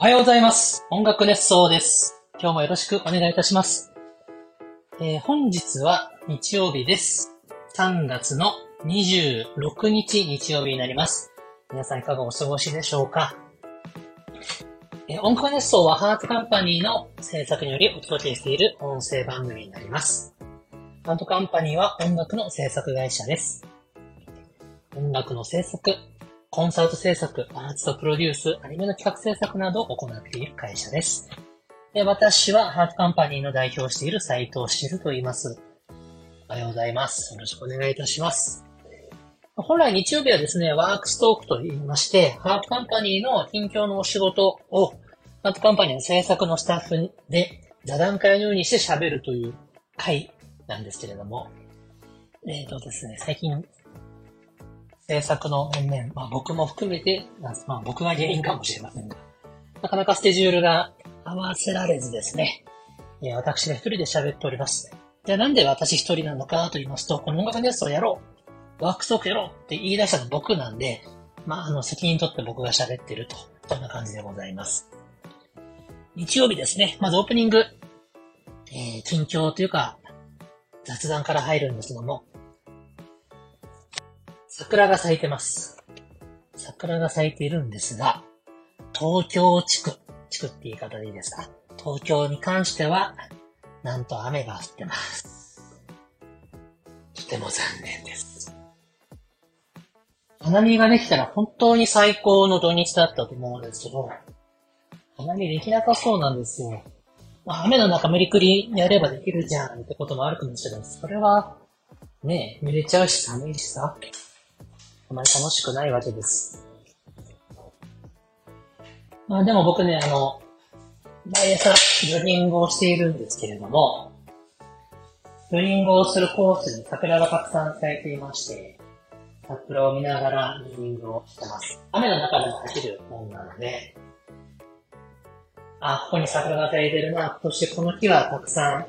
おはようございます。音楽熱奏です。今日もよろしくお願いいたします。えー本日は日曜日です。3月の26日日曜日になります。皆さんいかがお過ごしでしょうか？えー音楽熱奏はハートカンパニーの制作によりお届けしている音声番組になります。ハートカンパニーは音楽の制作会社です。音楽の制作、コンサート制作、アーティストプロデュース、アニメの企画制作などを行っている会社です。で私はハートカンパニーの代表している斉藤茂と言います。おはようございます。よろしくお願いいたします。本来日曜日はですね、ワークストークと言いまして、ハートカンパニーの近況のお仕事を、ハートカンパニーの制作のスタッフで座談会のようにして喋るという会なんですけれども、えっ、とですね、最近制作の面々、まあ僕も含めて、まあ僕が原因かもしれませんが、なかなかスケジュールが合わせられずですね、えー私が一人で喋っております。じゃあなんで私一人なのかと言いますと、この音楽ネストをやろう。ワークストークやろうって言い出したの僕なんで、まああの責任取って僕が喋ってると、そんな感じでございます。日曜日ですね、まずオープニング、えー近況というか、雑談から入るんですけども、桜が咲いてます。桜が咲いているんですが、東京地区、地区って言い方でいいですか？東京に関しては、なんと雨が降ってます。とても残念です。花見ができたら本当に最高の土日だったと思うんですけど、花見できなさそうなんですよ。まあ、雨の中無理くりやればできるじゃんってこともあるかもしれないです。それは、ねえ、濡れちゃうし寒いしさ、あまり楽しくないわけです。まあでも僕ね、あの、毎朝ジョギングをしているんですけれども、ジョギングをするコースに桜がたくさん咲いていまして、桜を見ながらジョギングをしてます。雨の中でも走るもんなので、あ、ここに桜が咲いてるな、そしてこの木はたくさん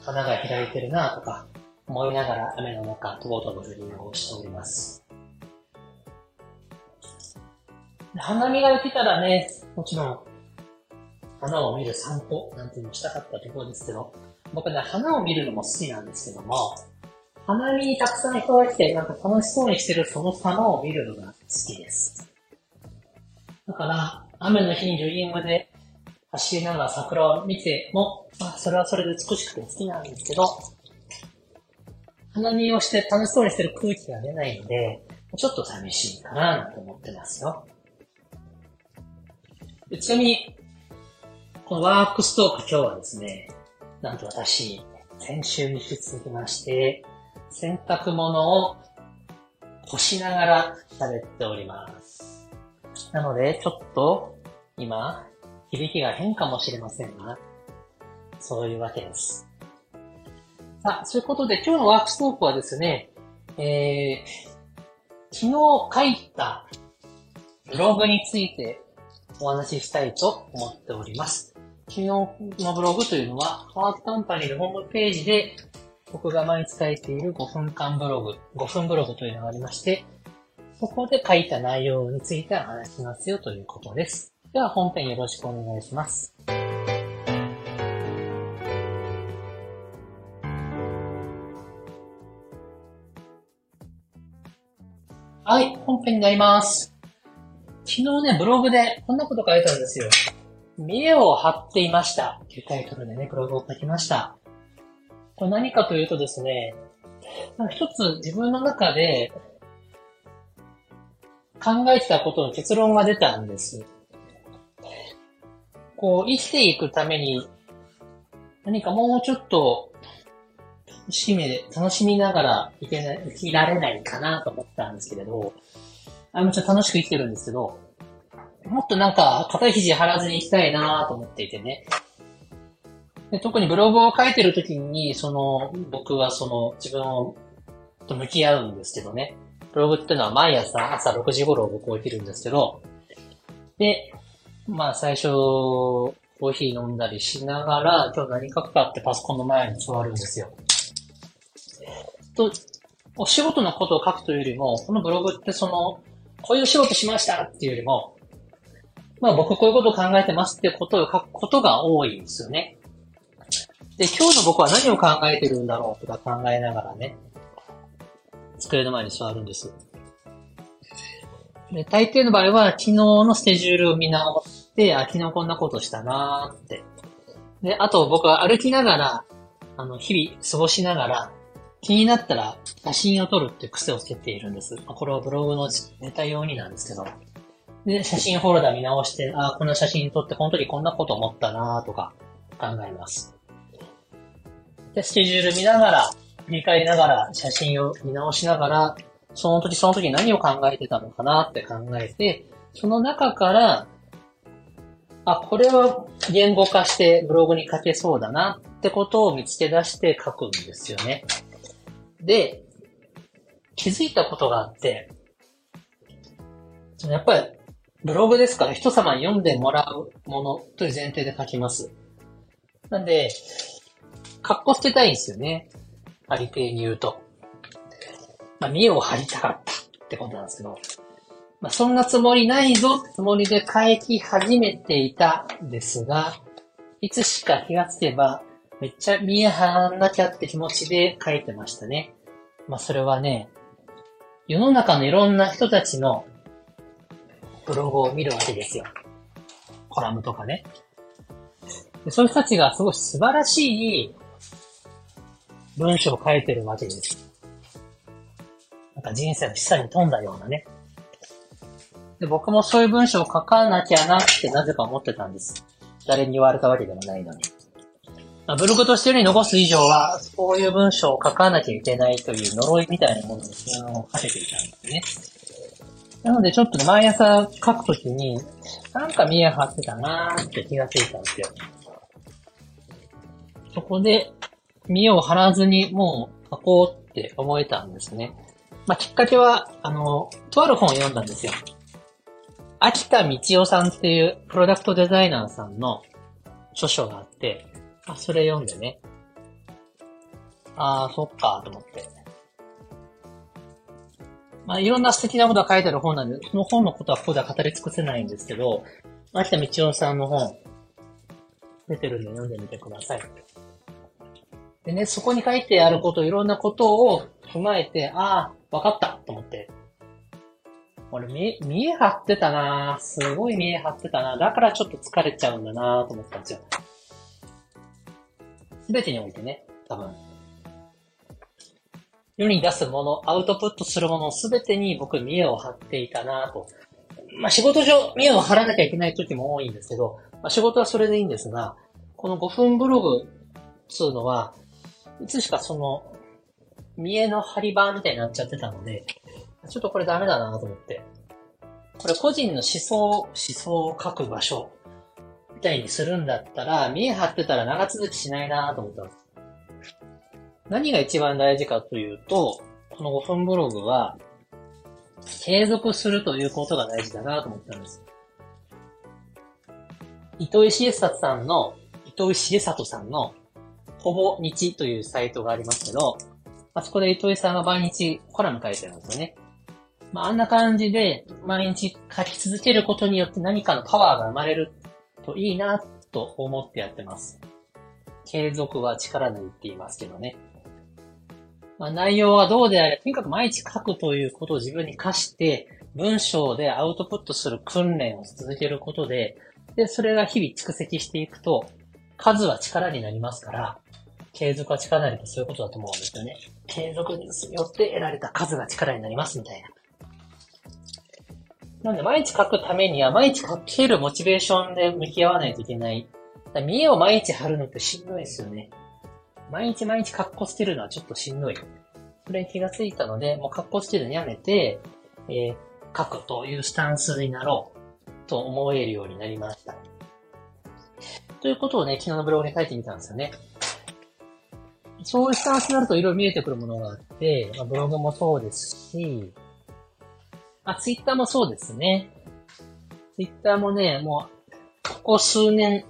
花が開いてるな、とか思いながら雨の中、とぼとぼジョギングをしております。花見ができたらね、もちろん、花を見る散歩なんていうのをしたかったところですけど、僕ね、花を見るのも好きなんですけども、花見にたくさん人が来て、なんか楽しそうにしてるその様を見るのが好きです。だから、雨の日にジョギングで走りながら桜を見ても、まあ、それはそれで美しくて好きなんですけど、花見をして楽しそうにしてる空気が出ないので、ちょっと寂しいかなと思ってますよ。でちなみに、このワークストーク今日はですね、なんと私、先週に引き続きまして、洗濯物を干しながら喋っております。なので、ちょっと、今、響きが変かもしれませんが、そういうわけです。さあ、そういうことで今日のワークストークはですね、えー、昨日書いたブログについてお話ししたいと思っております。昨日のブログというのは、ハートカンパニーのホームページで僕が毎日書いている5分間ブログ、5分ブログというのがありまして、そこで書いた内容について話しますよということです。では本編よろしくお願いします。はい、本編になります。昨日ね、ブログでこんなこと書いたんですよ。見栄を張っていました。というタイトルでね、ブログを書きました。これ何かというとですね、一つ自分の中で考えてたことの結論が出たんです。こう、生きていくために何かもうちょっと楽しみで、楽しみながらいけない、生きられないかなと思ったんですけれど、あもちろん楽しく生きてるんですけど、もっとなんか、肩肘張らずに行きたいなと思っていてね。で特にブログを書いてる時に、その、僕はその、自分と向き合うんですけどね。ブログってのは毎朝朝6時頃僕起きるんですけど、で、まあ最初、コーヒー飲んだりしながら、今日何書くかってパソコンの前に座るんですよ。と、お仕事のことを書くというよりも、このブログってその、こういう仕事しましたっていうよりも、まあ僕こういうことを考えてますってことを書くことが多いんですよね。で、今日の僕は何を考えてるんだろうとか考えながらね、机の前に座るんです。で、大抵の場合は昨日のスケジュールを見直して、あ、昨日こんなことしたなーって。で、あと僕は歩きながら、あの、日々過ごしながら、気になったら写真を撮るって癖をつけているんです。これはブログのネタ用になんですけど。で、写真フォルダ見直して、ああ、この写真撮って本当にこんなこと思ったなとか考えます。で、スケジュール見ながら、振り返りながら、写真を見直しながら、その時その時何を考えてたのかなって考えて、その中から、あ、これは言語化してブログに書けそうだなってことを見つけ出して書くんですよね。で、気づいたことがあって、やっぱりブログですから人様に読んでもらうものという前提で書きます。なんで、格好捨てたいんですよね。ありていに言うと。まあ、見栄を張りたかったってことなんですけど、まあ、そんなつもりないぞってつもりで書き始めていたんですが、いつしか気がつけば、めっちゃ見え張らなきゃって気持ちで書いてましたね。まあ、それはね、世の中のいろんな人たちのブログを見るわけですよ。コラムとかね。でそういう人たちがすごい素晴らしい文章を書いてるわけです。なんか人生の示唆に富んだようなね。で、僕もそういう文章を書かなきゃなってなぜか思ってたんです。誰に言われたわけでもないのに。まあ、ブログとしてより残す以上は、そういう文章を書かなきゃいけないという呪いみたいなものに自分をかけていたんですね。なのでちょっと、毎朝書くときに、なんか見え張ってたなーって気がついたんですよ。そこで、見栄を張らずにもう書こうって思えたんですね。まあ、きっかけは、あの、とある本を読んだんですよ。秋田道夫さんっていうプロダクトデザイナーさんの著書があって、あ、それ読んでね。ああ、そっか、と思って。まあ、いろんな素敵なことが書いてある本なんで、その本のことはここでは語り尽くせないんですけど、秋田道夫さんの本、出てるんで読んでみてください。でね、そこに書いてあること、いろんなことを踏まえて、ああ、わかったと思って。俺、見、見え張ってたなすごい見え張ってたなだからちょっと疲れちゃうんだなと思ったんですよ。すべてにおいてね、多分。世に出すもの、アウトプットするものすべてに僕見栄を張っていたなと。まあ仕事上見栄を張らなきゃいけない時も多いんですけど、まあ仕事はそれでいいんですが、この5分ブログつうのは、いつしかその、見栄の張り場みたいになっちゃってたので、ちょっとこれダメだなと思って。これ個人の思想、思想を書く場所みたいにするんだったら、見栄張ってたら長続きしないなと思ったんです。何が一番大事かというと、この5分ブログは、継続するということが大事だなと思ったんです。糸井重里さんの、糸井重里さんの、ほぼ日というサイトがありますけど、あそこで糸井さんが毎日コラム書いてるんですよね。まあ、あんな感じで、毎日書き続けることによって何かのパワーが生まれるといいなと思ってやってます。継続は力抜いていますけどね。まあ、内容はどうであれ、とにかく毎日書くということを自分に課して、文章でアウトプットする訓練を続けることで、で、それが日々蓄積していくと、数は力になりますから、継続は力になるとそういうことだと思うんですよね。継続によって得られた数が力になりますみたいな。なんで、毎日書くためには、毎日書けるモチベーションで向き合わないといけない。見栄を毎日貼るのってしんどいですよね。毎日毎日格好つけるのはちょっとしんどい。それに気がついたので、もう格好つけるのやめて、えー、書くというスタンスになろうと思えるようになりました。ということをね、昨日のブログに書いてみたんですよね。そういうスタンスになるといろいろ見えてくるものがあって、まあ、ブログもそうですし、あ、ツイッターもそうですね。ツイッターもね、もう、ここ数年、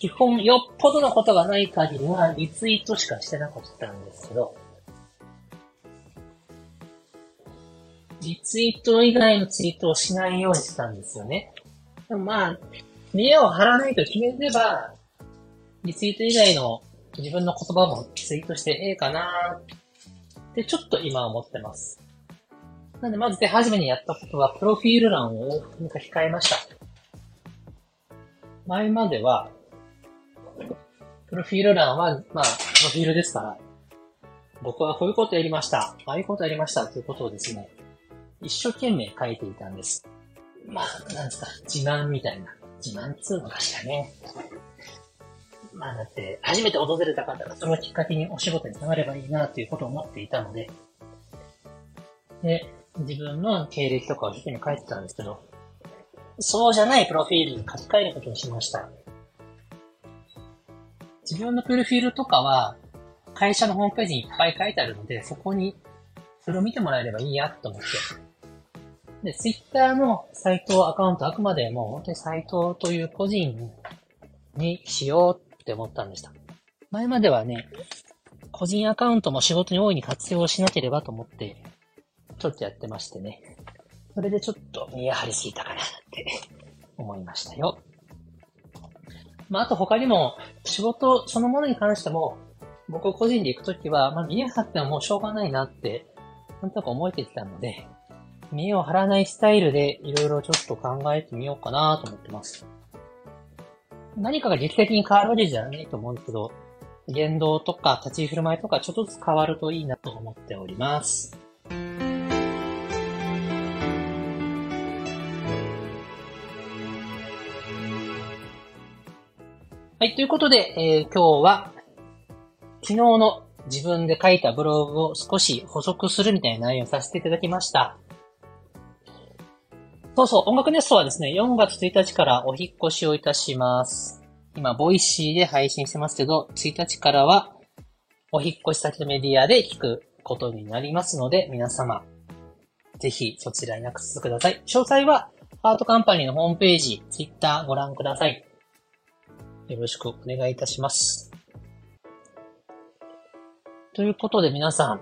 基本よっぽどのことがない限りはリツイートしかしてなかったんですけど、リツイート以外のツイートをしないようにしたんですよね。でもまあ、見栄を張らないと決めれば、リツイート以外の自分の言葉もツイートしてええかなってちょっと今思ってます。なんでまず手始めにやったことは、プロフィール欄を往復に書き換えました。前までは、プロフィール欄は、まあ、プロフィールですから、僕はこういうことやりました。ああいうことやりましたということをですね、一生懸命書いていたんです。まあ、なんですか、自慢みたいな。自慢っつうのかしらね。まあだって、初めて訪れた方がそのきっかけにお仕事につながればいいなということを思っていたので、で、自分の経歴とかを一緒に書いてたんですけど、そうじゃないプロフィールに書き換えることにしました。自分のプロフィールとかは、会社のホームページにいっぱい書いてあるので、そこに、それを見てもらえればいいやと思って。で、ツイッターのサイトアカウントあくまでも、本当にサイトという個人にしようって思ったんでした。前まではね、個人アカウントも仕事に大いに活用しなければと思って、ちょっとやってましてね。それでちょっと見え張りすぎたかなって思いましたよ。まあ、あと他にも、仕事そのものに関しても、僕個人で行くときは、まあ、見え張ってももうしょうがないなって、なんとなく思えてきたので、見栄を張らないスタイルでいろいろちょっと考えてみようかなと思ってます。何かが劇的に変わるわけじゃないと思うけど、言動とか立ち振る舞いとかちょっとずつ変わるといいなと思っております。はい、ということで、えー、今日は、昨日の自分で書いたブログを少し補足するみたいな内容させていただきました。そうそう、音楽ネストはですね、4月1日からお引越しをいたします。今、 Voicy で配信してますけど、1日からは、お引越し先のメディアで聞くことになりますので、皆様、ぜひそちらにアクセスください。詳細は、ハートカンパニーのホームページ、ツイッターご覧ください。よろしくお願いいたします。ということで皆さん、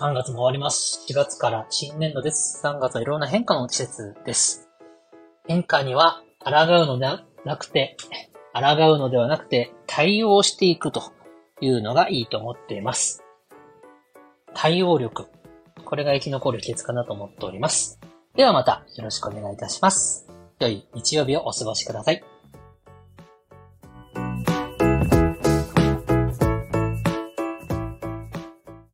3月も終わります。4月から新年度です。3月はいろんな変化の季節です。変化には抗うのではなくて、抗うのではなくて対応していくというのがいいと思っています。対応力。これが生き残る秘訣かなと思っております。ではまたよろしくお願いいたします。良い日曜日をお過ごしください。